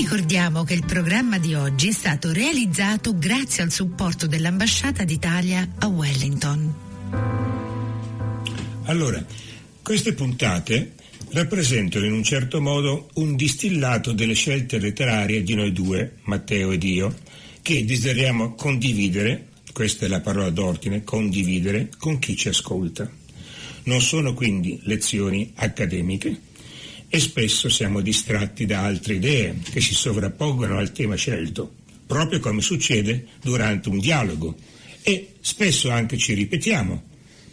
ricordiamo che il programma di oggi è stato realizzato grazie al supporto dell'Ambasciata d'Italia a Wellington. Allora, queste puntate rappresentano in un certo modo un distillato delle scelte letterarie di noi due, Matteo ed io, che desideriamo condividere, questa è la parola d'ordine, condividere con chi ci ascolta. Non sono quindi lezioni accademiche e spesso siamo distratti da altre idee che si sovrappongono al tema scelto, proprio come succede durante un dialogo e spesso anche ci ripetiamo,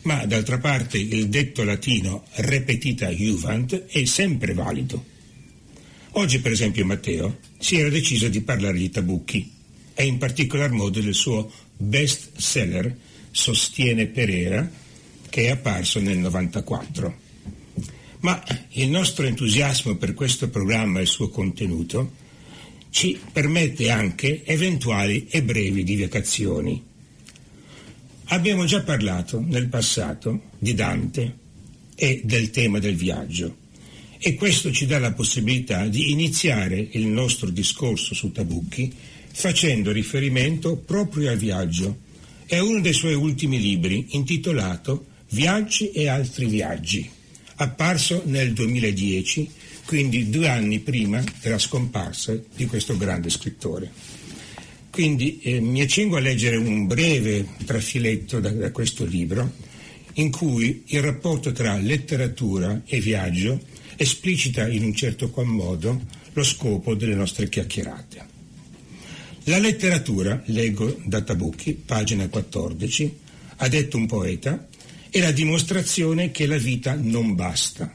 ma d'altra parte il detto latino repetita juvent è sempre valido. Oggi per esempio Matteo si era deciso di parlare di Tabucchi e in particolar modo del suo best seller Sostiene Pereira che è apparso nel 94. Ma il nostro entusiasmo per questo programma e il suo contenuto ci permette anche eventuali e brevi divagazioni. Abbiamo già parlato nel passato di Dante e del tema del viaggio e questo ci dà la possibilità di iniziare il nostro discorso su Tabucchi facendo riferimento proprio al viaggio e a uno dei suoi ultimi libri intitolato Viaggi e altri viaggi, apparso nel 2010, quindi due anni prima della scomparsa di questo grande scrittore. Quindi eh, mi accingo a leggere un breve trafiletto da, da questo libro in cui il rapporto tra letteratura e viaggio esplicita in un certo qual modo lo scopo delle nostre chiacchierate. La letteratura, leggo da Tabucchi, pagina 14, ha detto un poeta, è la dimostrazione che la vita non basta,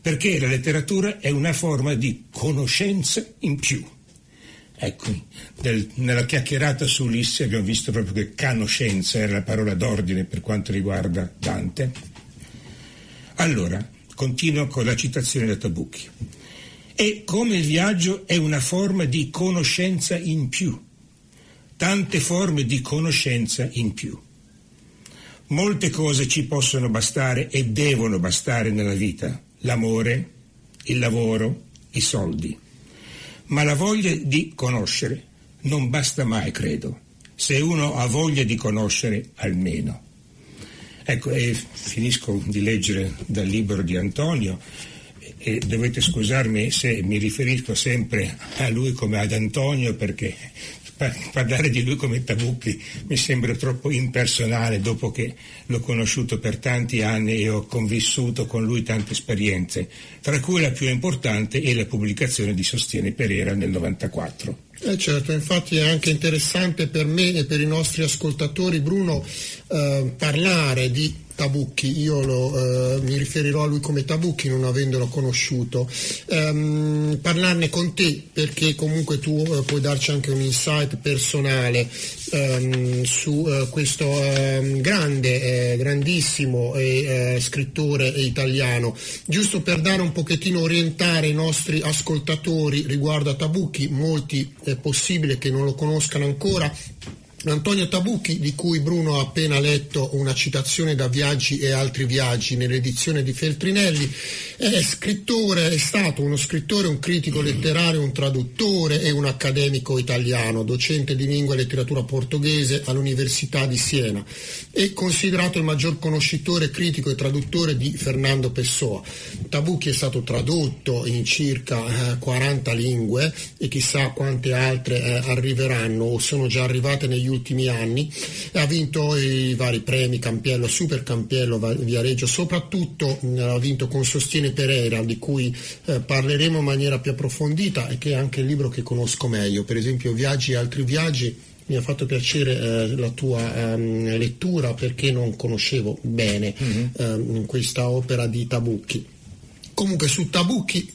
perché la letteratura è una forma di conoscenza in più. Ecco, del, nella chiacchierata su Ulisse abbiamo visto proprio che conoscenza era la parola d'ordine per quanto riguarda Dante. Allora, continuo con la citazione da Tabucchi e come il viaggio è una forma di conoscenza in più, tante forme di conoscenza in più. Molte cose ci possono bastare e devono bastare nella vita, l'amore, il lavoro, i soldi. Ma la voglia di conoscere non basta mai, credo, se uno ha voglia di conoscere almeno. Ecco, e finisco di leggere dal libro di Antonio e dovete scusarmi se mi riferisco sempre a lui come ad Antonio perché parlare di lui come Tabucchi mi sembra troppo impersonale dopo che l'ho conosciuto per tanti anni e ho convissuto con lui tante esperienze, tra cui la più importante è la pubblicazione di Sostiene Pereira nel 94. Eh certo, infatti è anche interessante per me e per i nostri ascoltatori, Bruno, eh, parlare di Tabucchi, io lo, eh, mi riferirò a lui come Tabucchi non avendolo conosciuto, ehm, parlarne con te perché comunque tu eh, puoi darci anche un insight personale ehm, su eh, questo ehm, grande, eh, grandissimo eh, scrittore italiano, giusto per dare un pochettino orientare i nostri ascoltatori riguardo a Tabucchi, molti è possibile che non lo conoscano ancora Antonio Tabucchi, di cui Bruno ha appena letto una citazione da Viaggi e altri viaggi nell'edizione di Feltrinelli, è scrittore, è stato uno scrittore, un critico letterario, un traduttore e un accademico italiano, docente di lingua e letteratura portoghese all'Università di Siena e considerato il maggior conoscitore, critico e traduttore di Fernando Pessoa. Tabucchi è stato tradotto in circa eh, 40 lingue e chissà quante altre eh, arriveranno o sono già arrivate negli ultimi anni. Ha vinto i vari premi Campiello, Super Campiello, Viareggio, soprattutto ha vinto con Sostiene Pereira, di cui eh, parleremo in maniera più approfondita e che è anche il libro che conosco meglio, per esempio Viaggi e altri viaggi. Mi ha fatto piacere eh, la tua um, lettura perché non conoscevo bene mm-hmm. um, questa opera di Tabucchi. Comunque su Tabucchi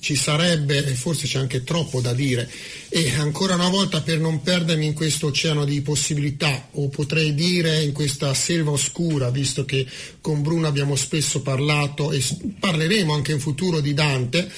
ci sarebbe, e forse c'è anche troppo da dire, e ancora una volta per non perdermi in questo oceano di possibilità, o potrei dire in questa selva oscura, visto che con Bruno abbiamo spesso parlato e parleremo anche in futuro di Dante,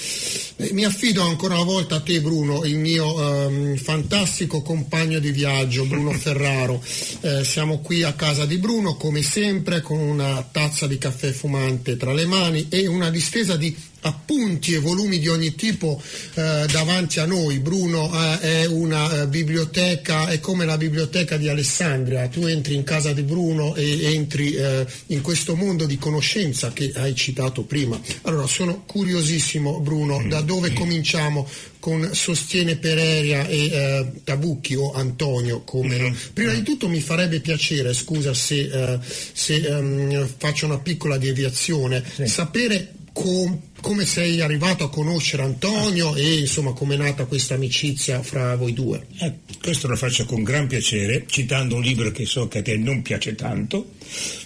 eh, mi affido ancora una volta a te Bruno, il mio ehm, fantastico compagno di viaggio, Bruno Ferraro. Eh, siamo qui a casa di Bruno, come sempre, con una tazza di caffè fumante tra le mani e una distesa di appunti e volumi di ogni tipo eh, davanti a noi. Bruno eh, è una eh, biblioteca, è come la biblioteca di Alessandria. Tu entri in casa di Bruno e entri eh, in questo mondo di conoscenza che hai citato prima. Allora, sono curiosissimo, Bruno, da dove cominciamo? con Sostiene Pereria e eh, Tabucchi o Antonio. Come, mm-hmm. Prima di tutto mi farebbe piacere, scusa se, eh, se um, faccio una piccola deviazione, sì. sapere com- come sei arrivato a conoscere Antonio e insomma come è nata questa amicizia fra voi due. Eh, questo lo faccio con gran piacere, citando un libro che so che a te non piace tanto,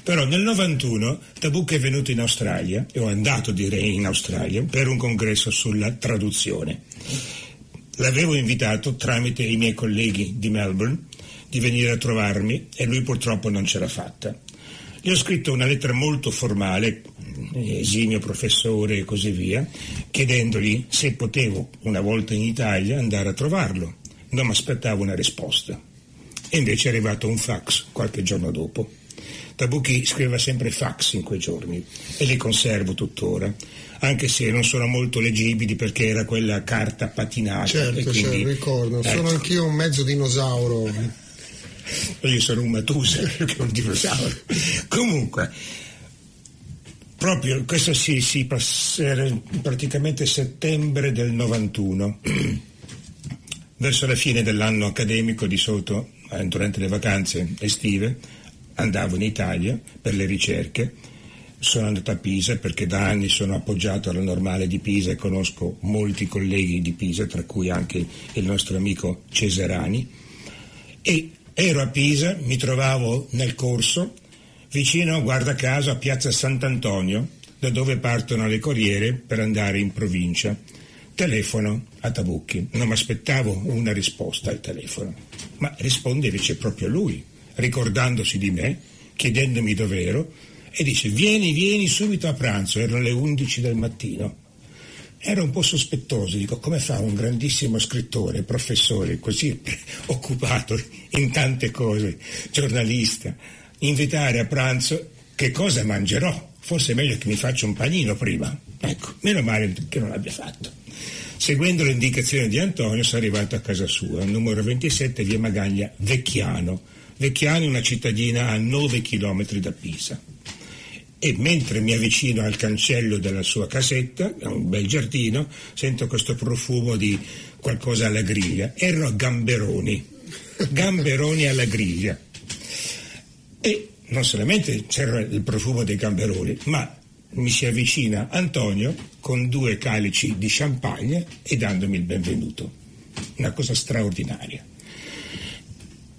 però nel 91 Tabucchi è venuto in Australia, o è andato direi in Australia, per un congresso sulla traduzione. L'avevo invitato tramite i miei colleghi di Melbourne di venire a trovarmi e lui purtroppo non ce l'ha fatta. Gli ho scritto una lettera molto formale, esimio professore e così via, chiedendogli se potevo una volta in Italia andare a trovarlo. Non mi aspettavo una risposta. E invece è arrivato un fax qualche giorno dopo. Tabucchi scriveva sempre fax in quei giorni e li conservo tuttora, anche se non sono molto leggibili perché era quella carta patinata. Certo, quindi, certo, ricordo. Ecco. Sono anch'io un mezzo dinosauro. Io sono un Matusa che un dinosauro. Comunque, proprio questo si era praticamente settembre del 91. Verso la fine dell'anno accademico di solito, eh, durante le vacanze estive, andavo in Italia per le ricerche. Sono andato a Pisa perché da anni sono appoggiato alla normale di Pisa e conosco molti colleghi di Pisa, tra cui anche il nostro amico Cesarani. E ero a Pisa, mi trovavo nel corso vicino, guarda caso, a piazza Sant'Antonio, da dove partono le corriere per andare in provincia. Telefono a Tabucchi, non mi aspettavo una risposta al telefono, ma risponde invece proprio lui, ricordandosi di me, chiedendomi dov'ero, e dice vieni, vieni subito a pranzo, erano le 11 del mattino. Ero un po' sospettoso, dico come fa un grandissimo scrittore, professore, così occupato in tante cose, giornalista, invitare a pranzo che cosa mangerò. Forse è meglio che mi faccia un panino prima. Ecco, meno male che non l'abbia fatto. Seguendo le indicazioni di Antonio sono arrivato a casa sua, numero 27, via Magaglia, Vecchiano. Vecchiano è una cittadina a 9 km da Pisa. E mentre mi avvicino al cancello della sua casetta, è un bel giardino, sento questo profumo di qualcosa alla griglia. Erano gamberoni, gamberoni alla griglia. E non solamente c'era il profumo dei gamberoni, ma mi si avvicina Antonio con due calici di champagne e dandomi il benvenuto. Una cosa straordinaria.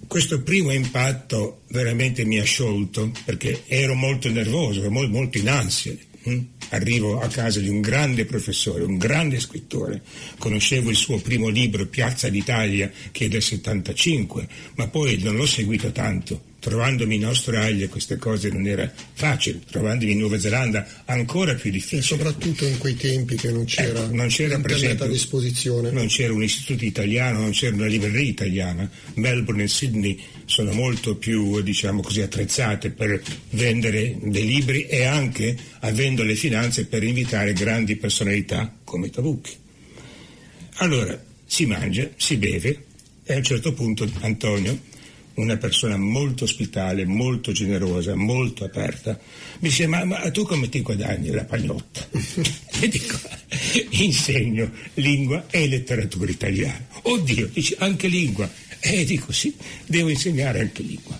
Questo primo impatto veramente mi ha sciolto perché ero molto nervoso, molto in ansia Mm? Arrivo a casa di un grande professore, un grande scrittore. Conoscevo il suo primo libro, Piazza d'Italia, che è del 75, ma poi non l'ho seguito tanto. Trovandomi in Australia queste cose non era facile, trovandomi in Nuova Zelanda ancora più difficile. E soprattutto in quei tempi che non c'era, ecco, non c'era esempio, a disposizione. Non c'era un istituto italiano, non c'era una libreria italiana. Melbourne e Sydney sono molto più diciamo così, attrezzate per vendere dei libri e anche avendo le finanze per invitare grandi personalità come Tabucchi. Allora si mangia, si beve e a un certo punto Antonio, una persona molto ospitale, molto generosa, molto aperta, mi dice ma, ma tu come ti guadagni la pagnotta? e dico insegno lingua e letteratura italiana. Oddio, dice anche lingua e dico sì, devo insegnare anche lingua.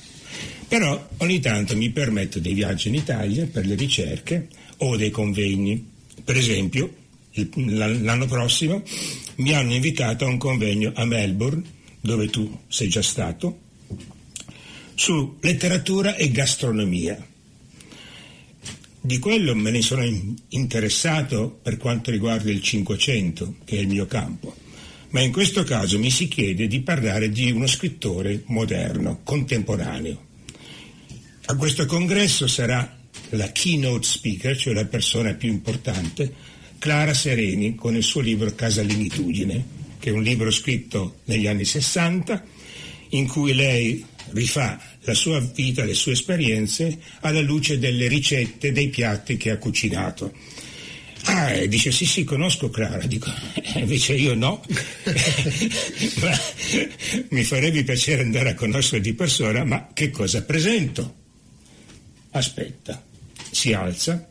Però ogni tanto mi permetto dei viaggi in Italia per le ricerche o dei convegni. Per esempio, l'anno prossimo mi hanno invitato a un convegno a Melbourne, dove tu sei già stato, su letteratura e gastronomia. Di quello me ne sono interessato per quanto riguarda il Cinquecento, che è il mio campo ma in questo caso mi si chiede di parlare di uno scrittore moderno, contemporaneo. A questo congresso sarà la keynote speaker, cioè la persona più importante, Clara Sereni, con il suo libro Casalinitudine, che è un libro scritto negli anni 60, in cui lei rifà la sua vita, le sue esperienze alla luce delle ricette, dei piatti che ha cucinato Ah, e dice sì sì conosco Clara, dico eh, invece io no, ma mi farebbe piacere andare a conoscere di persona, ma che cosa presento? Aspetta, si alza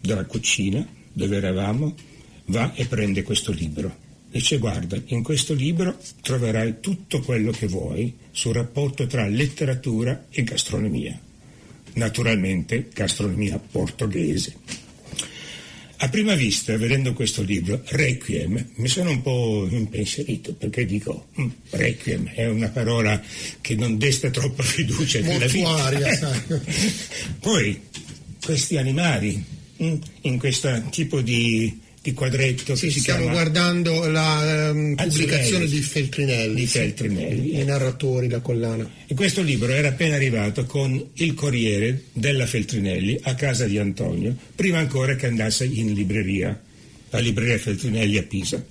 dalla cucina dove eravamo, va e prende questo libro. Dice guarda, in questo libro troverai tutto quello che vuoi sul rapporto tra letteratura e gastronomia. Naturalmente gastronomia portoghese. A prima vista, vedendo questo libro, Requiem, mi sono un po' impensierito perché dico, mm, Requiem è una parola che non desta troppa fiducia nella vita. Poi, questi animali, mm, in questo tipo di di quadretto sì, che si stiamo chiama... guardando la um, pubblicazione di Feltrinelli, di Feltrinelli sì, i narratori, la collana. E questo libro era appena arrivato con il Corriere della Feltrinelli a casa di Antonio, prima ancora che andasse in libreria, la libreria Feltrinelli a Pisa.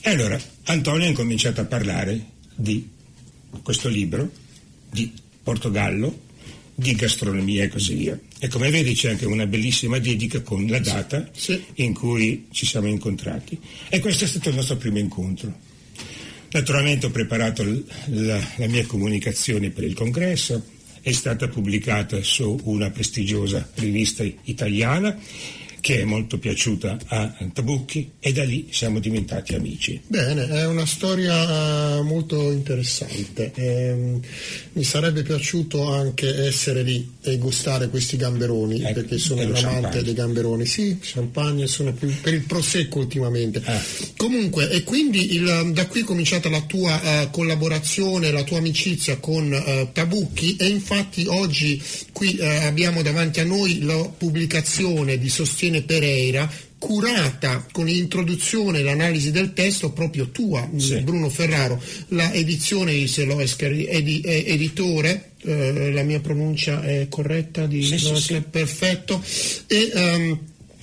E allora Antonio ha incominciato a parlare di questo libro, di Portogallo, di gastronomia e così via. E come vedi c'è anche una bellissima dedica con la data sì. in cui ci siamo incontrati. E questo è stato il nostro primo incontro. Naturalmente ho preparato la, la mia comunicazione per il congresso, è stata pubblicata su una prestigiosa rivista italiana che è molto piaciuta a Tabucchi e da lì siamo diventati amici. Bene, è una storia eh, molto interessante. Eh, mi sarebbe piaciuto anche essere lì e gustare questi gamberoni ecco, perché sono un amante dei gamberoni. Sì, champagne sono più per il prosecco ultimamente. Ah. Comunque, e quindi il, da qui è cominciata la tua uh, collaborazione, la tua amicizia con uh, Tabucchi e infatti oggi qui uh, abbiamo davanti a noi la pubblicazione di Sostiene Irene Pereira curata con l'introduzione e l'analisi del testo proprio tua, sì. Bruno Ferraro, la edizione di Seloescher, edi, editore, eh, la mia pronuncia è corretta di sì, sì, perfetto, e um,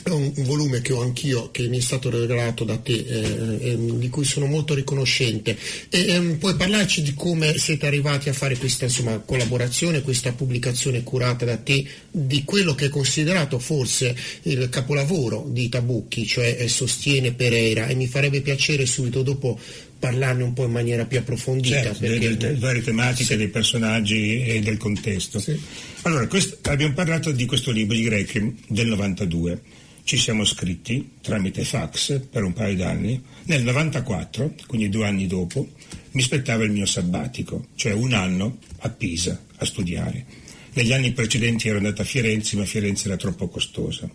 un, un, volume che ho anch'io, che mi è stato regalato da te, eh, eh, di cui sono molto riconoscente. E, ehm, puoi parlarci di come siete arrivati a fare questa insomma, collaborazione, questa pubblicazione curata da te, di quello che è considerato forse il capolavoro di Tabucchi, cioè eh, Sostiene Pereira, e mi farebbe piacere subito dopo parlarne un po' in maniera più approfondita. Certo, perché... delle, delle varie tematiche, sì. dei personaggi e del contesto. Sì. Allora, questo, abbiamo parlato di questo libro di Grechi del 92 ci siamo scritti tramite fax per un paio d'anni. Nel 94, quindi due anni dopo, mi aspettava il mio sabbatico, cioè un anno a Pisa a studiare. Negli anni precedenti ero andato a Firenze, ma Firenze era troppo costosa.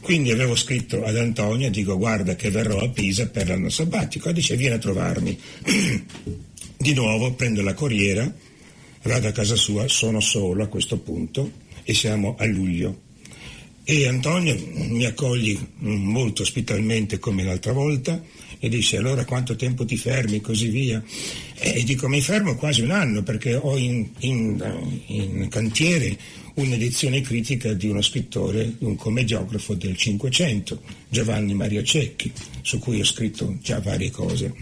Quindi avevo scritto ad Antonia, dico guarda che verrò a Pisa per l'anno sabbatico, e dice vieni a trovarmi. Di nuovo prendo la corriera, vado a casa sua, sono solo a questo punto e siamo a luglio e Antonio mi accoglie molto ospitalmente come l'altra volta e dice allora quanto tempo ti fermi e così via. E dico mi fermo quasi un anno perché ho in, in, in cantiere un'edizione critica di uno scrittore, un commediografo del Cinquecento, Giovanni Maria Cecchi, su cui ho scritto già varie cose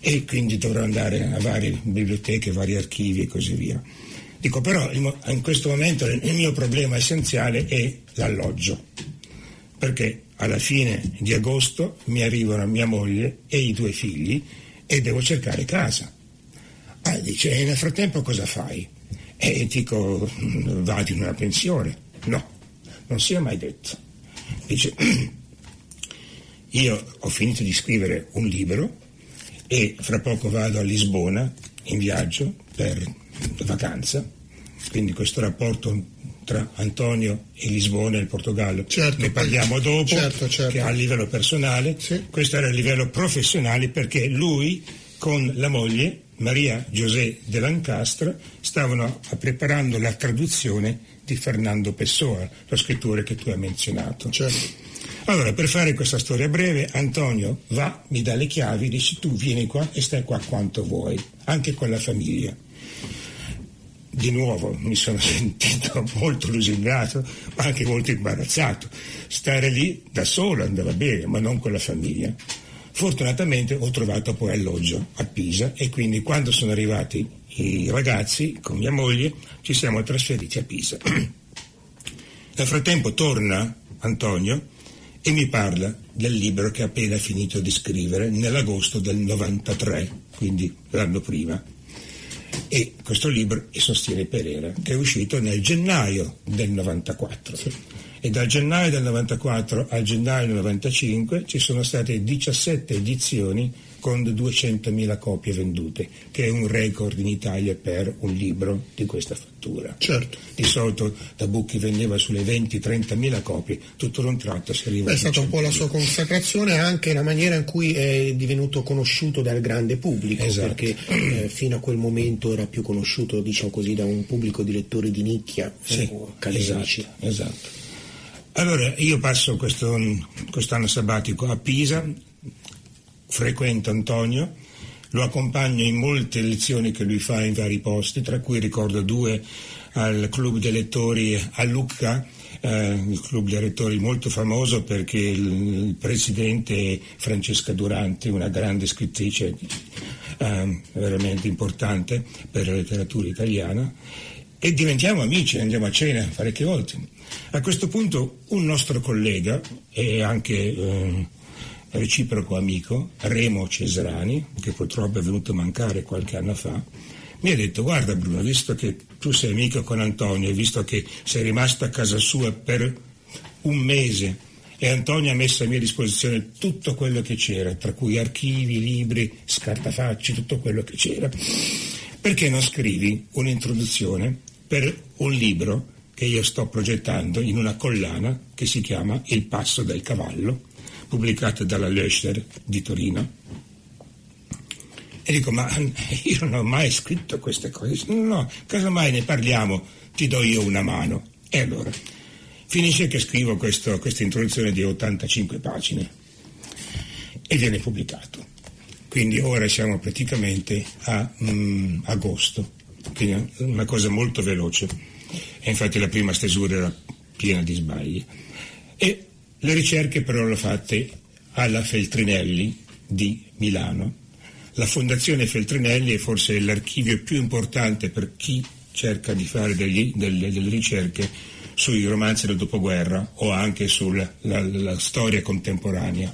e quindi dovrò andare a varie biblioteche, vari archivi e così via. Dico però in questo momento il mio problema essenziale è l'alloggio, perché alla fine di agosto mi arrivano mia moglie e i due figli e devo cercare casa. Ah, dice, e nel frattempo cosa fai? E dico, vado in una pensione. No, non sia mai detto. Dice, io ho finito di scrivere un libro e fra poco vado a Lisbona in viaggio per vacanza, quindi questo rapporto tra Antonio e Lisbona e il Portogallo. Certo, ne parliamo dopo, certo, certo. che a livello personale, sì. questo era a livello professionale perché lui con la moglie Maria José de Lancastre stavano preparando la traduzione di Fernando Pessoa, lo scrittore che tu hai menzionato. Certo. Allora, per fare questa storia breve, Antonio va, mi dà le chiavi, dice tu vieni qua e stai qua quanto vuoi, anche con la famiglia di nuovo mi sono sentito molto lusingato, ma anche molto imbarazzato. Stare lì da solo andava bene, ma non con la famiglia. Fortunatamente ho trovato poi alloggio a Pisa e quindi quando sono arrivati i ragazzi con mia moglie ci siamo trasferiti a Pisa. Nel frattempo torna Antonio e mi parla del libro che ha appena finito di scrivere nell'agosto del 93, quindi l'anno prima. E questo libro sostiene Pereira, che è uscito nel gennaio del 94. Sì. E dal gennaio del 94 al gennaio del 95 ci sono state 17 edizioni con 200.000 copie vendute, che è un record in Italia per un libro di questa fattura. Certo. Di solito da Bucchi vendeva sulle 20-30.000 copie, tutto d'un tratto si arriva a È stata un po' la sua consacrazione e anche la maniera in cui è divenuto conosciuto dal grande pubblico, esatto. perché eh, fino a quel momento era più conosciuto, diciamo così, da un pubblico di lettori di nicchia sì, o accademici. Esatto, esatto. Allora, io passo questo, quest'anno sabbatico a Pisa, frequento Antonio, lo accompagno in molte lezioni che lui fa in vari posti, tra cui ricordo due al club dei lettori a Lucca, eh, il club dei lettori molto famoso perché il, il presidente Francesca Durante, una grande scrittrice eh, veramente importante per la letteratura italiana e diventiamo amici, andiamo a cena parecchie volte. A questo punto un nostro collega e anche eh, reciproco amico, Remo Cesrani, che purtroppo è venuto a mancare qualche anno fa, mi ha detto guarda Bruno, visto che tu sei amico con Antonio e visto che sei rimasto a casa sua per un mese e Antonio ha messo a mia disposizione tutto quello che c'era, tra cui archivi, libri, scartafacci, tutto quello che c'era, perché non scrivi un'introduzione per un libro che io sto progettando in una collana che si chiama Il passo del cavallo pubblicate dalla Löscher di Torino. E dico, ma io non ho mai scritto queste cose. No, no, casomai ne parliamo, ti do io una mano. E allora, finisce che scrivo questa introduzione di 85 pagine e viene pubblicato. Quindi ora siamo praticamente a mm, agosto, quindi una cosa molto veloce. E infatti la prima stesura era piena di sbagli. E le ricerche però le ho fatte alla Feltrinelli di Milano. La Fondazione Feltrinelli è forse l'archivio più importante per chi cerca di fare degli, delle, delle, ricerche sui romanzi del dopoguerra o anche sulla la, la storia contemporanea.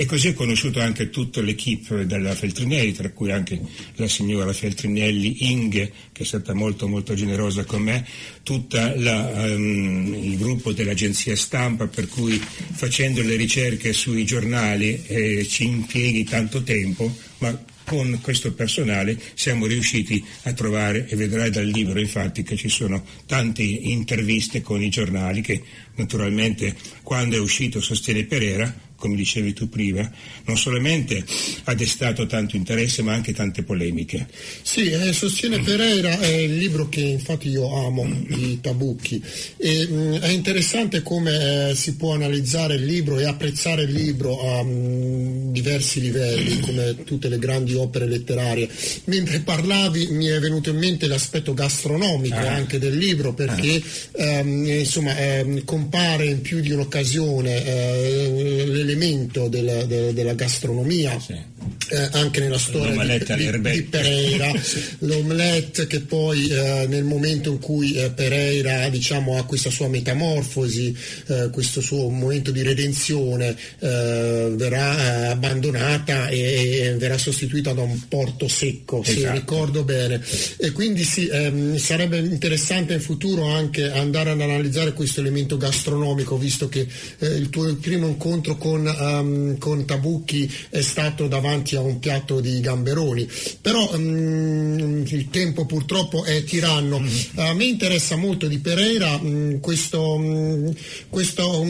E così ho conosciuto anche tutta l'equipe della Feltrinelli, tra cui anche la signora Feltrinelli Inge, che è stata molto molto generosa con me, tutto um, ehm, il gruppo dell'agenzia stampa, per cui facendo le ricerche sui giornali eh, ci impieghi tanto tempo, ma con questo personale siamo riusciti a trovare, e vedrai dal libro infatti che ci sono tante interviste con i giornali che naturalmente quando è uscito Sostiene Pereira come dicevi tu prima, non solamente ha destato tanto interesse ma anche tante polemiche. Sì, eh, Sostiene Pereira è il libro che infatti io amo di Tabucchi. E mh, mm, è interessante come eh, si può analizzare il libro e apprezzare il libro mm, diversi livelli come tutte le grandi opere letterarie. Mentre parlavi mi è venuto in mente l'aspetto gastronomico ah. anche del libro perché ah. ehm, insomma ehm, compare in più di un'occasione eh, elemento della, della, della gastronomia sì. Eh, anche nella storia di, di, di, Pereira, l'omelette che poi eh, nel momento in cui eh, Pereira diciamo, ha questa sua metamorfosi, eh, questo suo momento di redenzione, eh, verrà eh, abbandonata e, e, verrà sostituita da un porto secco, esatto. se ricordo bene. E quindi sì, ehm, sarebbe interessante in futuro anche andare ad analizzare questo elemento gastronomico, visto che il tuo primo incontro con con, um, con, Tabucchi è stato davanti a un piatto di gamberoni, però um, il tempo purtroppo è tiranno. Mm-hmm. A me interessa molto di Pereira um, questo, questo,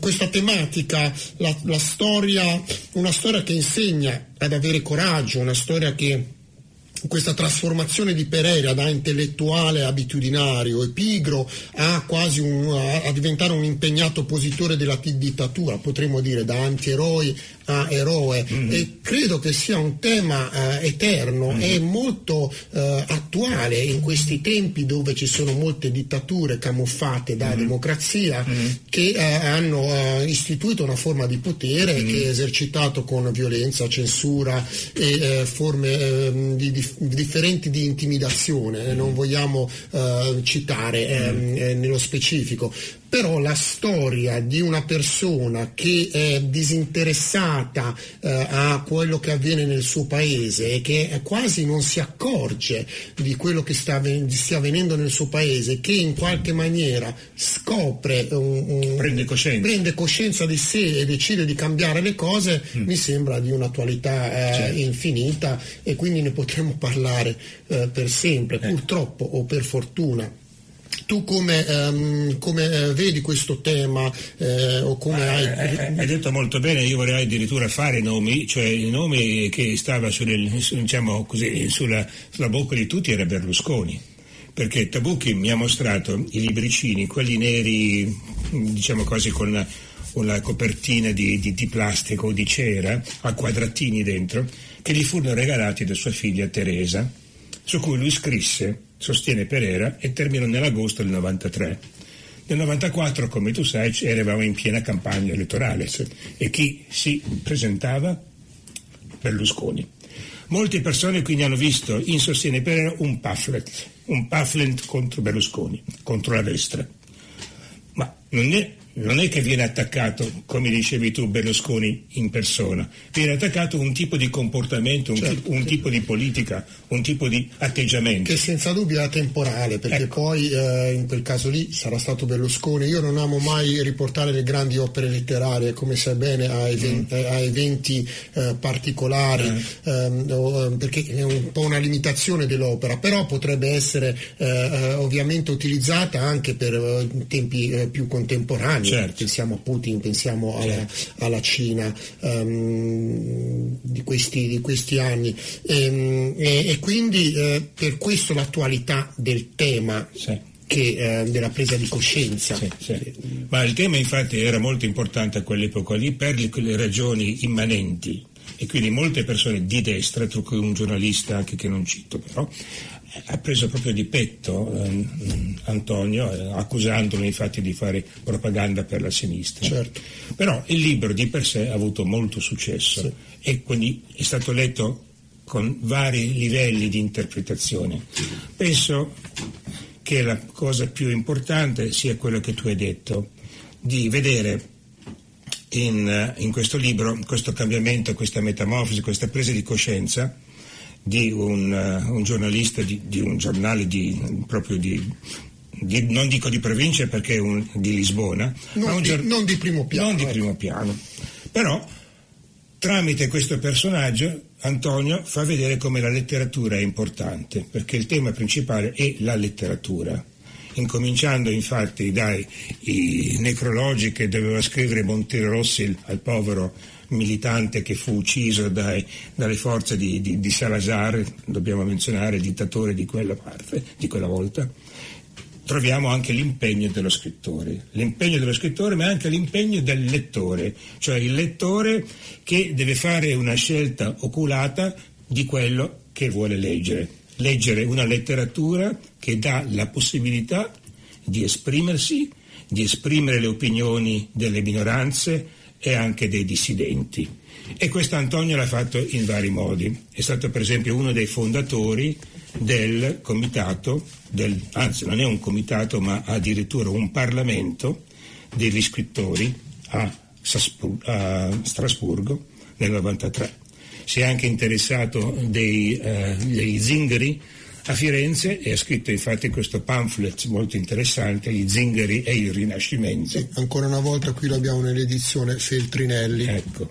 questa tematica, la, la storia, una storia che insegna ad avere coraggio, una storia che questa trasformazione di Pereira da intellettuale abitudinario e pigro a quasi un, a, a diventare un impegnato oppositore della dittatura, potremmo dire da antieroe a eroe mm-hmm. e credo che sia un tema eh, eterno mm-hmm. e molto eh, attuale in questi tempi dove ci sono molte dittature camuffate da mm-hmm. democrazia mm-hmm. che eh, hanno eh, istituito una forma di potere mm-hmm. che è esercitato con violenza, censura e eh, forme ehm, di, di, differenti di intimidazione, non vogliamo eh, citare ehm, nello specifico però la storia di una persona che è disinteressata eh, a quello che avviene nel suo paese e che quasi non si accorge di quello che sta, stia avvenendo nel suo paese, che in qualche maniera scopre, un, un, prende, coscienza. prende, coscienza. di sé e decide di cambiare le cose, mm. mi sembra di un'attualità eh, certo. infinita e quindi ne potremmo parlare eh, per sempre, eh. purtroppo o per fortuna. Tu come, um, come uh, vedi questo tema eh, o come hai... Eh, eh, hai detto molto bene, io vorrei addirittura fare nomi, cioè il nome che stava sul, diciamo così, sulla, sulla bocca di tutti era Berlusconi perché Tabucchi mi ha mostrato i libricini, quelli neri, diciamo così, con la, con la copertina di, di, di, plastica o di cera, a quadratini dentro, che gli furono regalati da sua figlia Teresa, su cui lui scrisse sostiene Pereira e terminò nell'agosto del 93. Nel 94, come tu sai, eravamo in piena campagna elettorale e chi si presentava? Berlusconi. Molte persone quindi hanno visto in Sostiene Pereira un pamphlet, un pamphlet contro Berlusconi, contro la destra. Ma non è non è che viene attaccato, come dicevi tu, Berlusconi in persona, viene attaccato un tipo di comportamento, un, certo, tipo, un tipo di politica, un tipo di atteggiamento. Che senza dubbio è temporale, perché ecco. poi eh, in quel caso lì sarà stato Berlusconi. Io non amo mai riportare le grandi opere letterarie, come sai bene, a, even- mm. a eventi eh, particolari, mm. ehm, perché è un po' una limitazione dell'opera, però potrebbe essere eh, eh ovviamente utilizzata anche per eh, tempi più contemporanei certo. pensiamo a Putin, pensiamo alla, certo. alla Cina um, di, questi, di, questi, anni. E, ehm, e, e quindi eh, per questo l'attualità del tema. Sì. Che, eh, della presa di coscienza. Sì, sì. Ma il tema infatti era molto importante a quell'epoca lì per le ragioni immanenti e quindi molte persone di destra, tra cui un giornalista anche che non cito però, ha preso proprio di petto eh, Antonio, eh, accusandolo infatti di fare propaganda per la sinistra. Certo. Però il libro di per sé ha avuto molto successo sì. e quindi è stato letto con vari livelli di interpretazione. Penso che la cosa più importante sia quello che tu hai detto, di vedere in, in questo libro questo cambiamento, questa metamorfosi, questa presa di coscienza di un, uh, un giornalista di, di, un giornale di, proprio di, di, non dico di provincia perché è un, di Lisbona, non, un gior- non di primo piano. Non di ecco. primo piano. Però tramite questo personaggio Antonio fa vedere come la letteratura è importante, perché il tema principale è la letteratura. Incominciando infatti dai necrologi che doveva scrivere Montero Rossi al povero militante che fu ucciso dai, dalle forze di, di, di, Salazar, dobbiamo menzionare, dittatore di quella parte, di quella volta, troviamo anche l'impegno dello scrittore, l'impegno dello scrittore ma anche l'impegno del lettore, cioè il lettore che deve fare una scelta oculata di quello che vuole leggere, leggere una letteratura che dà la possibilità di esprimersi, di esprimere le opinioni delle minoranze, e anche dei dissidenti. E questo Antonio l'ha fatto in vari modi. È stato per esempio uno dei fondatori del comitato, del, anzi non è un comitato ma addirittura un parlamento degli scrittori a, a Strasburgo nel 93. Si è anche interessato dei, eh, dei zingari a Firenze e ha scritto infatti questo pamphlet molto interessante, Gli zingari e il Rinascimento. Sì, ancora una volta qui lo abbiamo nell'edizione Feltrinelli. Ecco.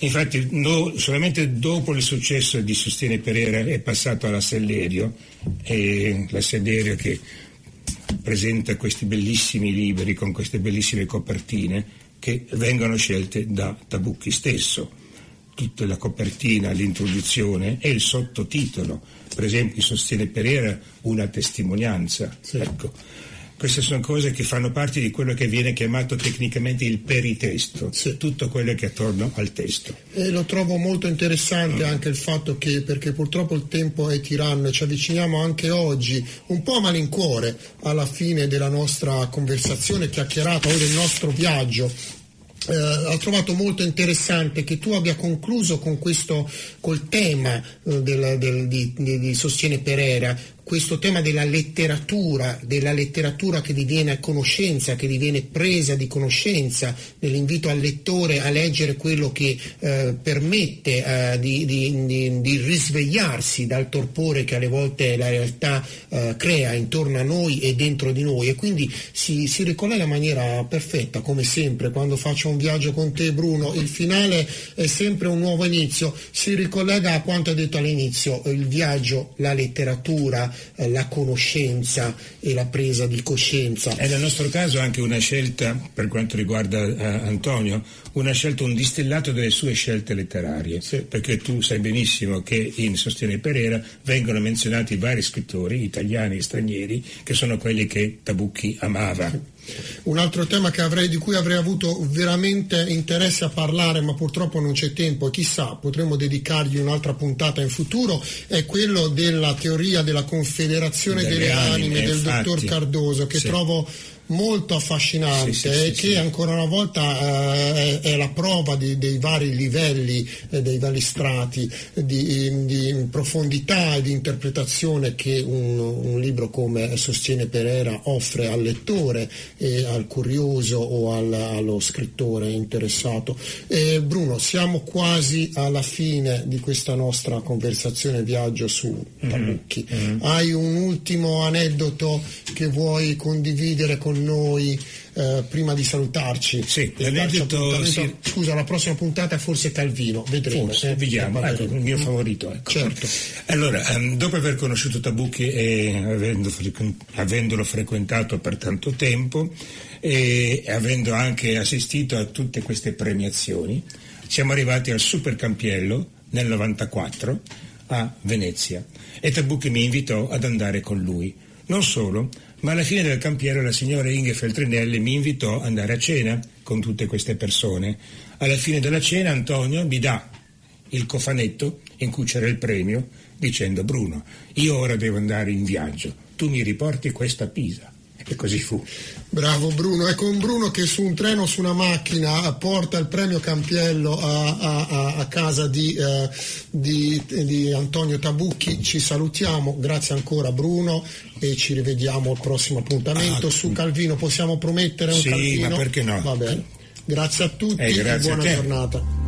Infatti no, solamente dopo il successo di Sostiene Pereira è passato alla Sellerio, e la Sellerio che presenta questi bellissimi libri con queste bellissime copertine che vengono scelte da Tabucchi stesso tutta la copertina, l'introduzione e il sottotitolo. Per esempio, sostiene Pereira una testimonianza. Sì. Ecco. Queste sono cose che fanno parte di quello che viene chiamato tecnicamente il peritesto, sì. tutto quello che è attorno al testo. E lo trovo molto interessante mm. anche il fatto che, perché purtroppo il tempo è tiranno e ci avviciniamo anche oggi, un po' a malincuore, alla fine della nostra conversazione chiacchierata o del nostro viaggio eh, ho trovato molto interessante che tu abbia concluso con questo, col tema eh, del, del, di, di, di Sostiene Pereira, questo tema della letteratura, della letteratura che diviene conoscenza, che diviene presa di conoscenza, nell'invito al lettore a leggere quello che eh, permette eh, di, di, di, risvegliarsi dal torpore che alle volte la realtà eh, crea intorno a noi e dentro di noi. E quindi si, si ricollega in maniera perfetta, come sempre, quando faccio un viaggio con te Bruno, il finale è sempre un nuovo inizio, si ricollega a quanto detto all'inizio, il viaggio, la letteratura, eh, la conoscenza e la presa di coscienza. È nel nostro caso anche una scelta, per quanto riguarda uh, Antonio, una scelta, un distillato delle sue scelte letterarie, sì. perché tu sai benissimo che in Sostiene Pereira vengono menzionati vari scrittori, italiani e stranieri, che sono quelli che Tabucchi amava. Un altro tema avrei, di cui avrei avuto veramente interesse a parlare, ma purtroppo non c'è tempo e chissà, potremmo dedicargli un'altra puntata in futuro, è quello della teoria della confederazione delle, delle anime, anime del infatti, dottor Cardoso, che sì. trovo molto affascinante sì, sì, e che ancora una volta eh, è la prova di, dei vari livelli, eh, dei vari strati di, di, profondità e di interpretazione che un, un, libro come Sostiene Pereira offre al lettore, e al curioso o al, allo scrittore interessato. Eh, Bruno, siamo quasi alla fine di questa nostra conversazione viaggio su mm-hmm. Tabucchi. Mm-hmm. Hai un ultimo aneddoto che vuoi condividere con noi eh, prima di salutarci. Sì, l'aneddoto... Sì. Scusa, la prossima puntata è forse Calvino, vedremo. Forse, eh, vediamo, ecco, il mio favorito. Ecco. Certo. Allora, um, dopo aver conosciuto Tabucchi e avendo, avendolo frequentato per tanto tempo e avendo anche assistito a tutte queste premiazioni, siamo arrivati al Super Campiello nel 94 a Venezia e Tabucchi mi invitò ad andare con lui. Non solo, ma alla fine del campiero la signora Inge Feltrinelli mi invitò ad andare a cena con tutte queste persone. Alla fine della cena Antonio mi dà il cofanetto in cui c'era il premio dicendo Bruno, io ora devo andare in viaggio, tu mi riporti questa Pisa. E così fu. Bravo Bruno, è con Bruno che su un treno, su una macchina, porta il premio Campiello a, a, a casa di, eh, di, di, Antonio Tabucchi. Ci salutiamo, grazie ancora Bruno e ci rivediamo al prossimo appuntamento. Ah, su Calvino possiamo promettere un sì, Calvino? ma perché no? Va bene. Grazie a tutti eh, grazie e buona giornata.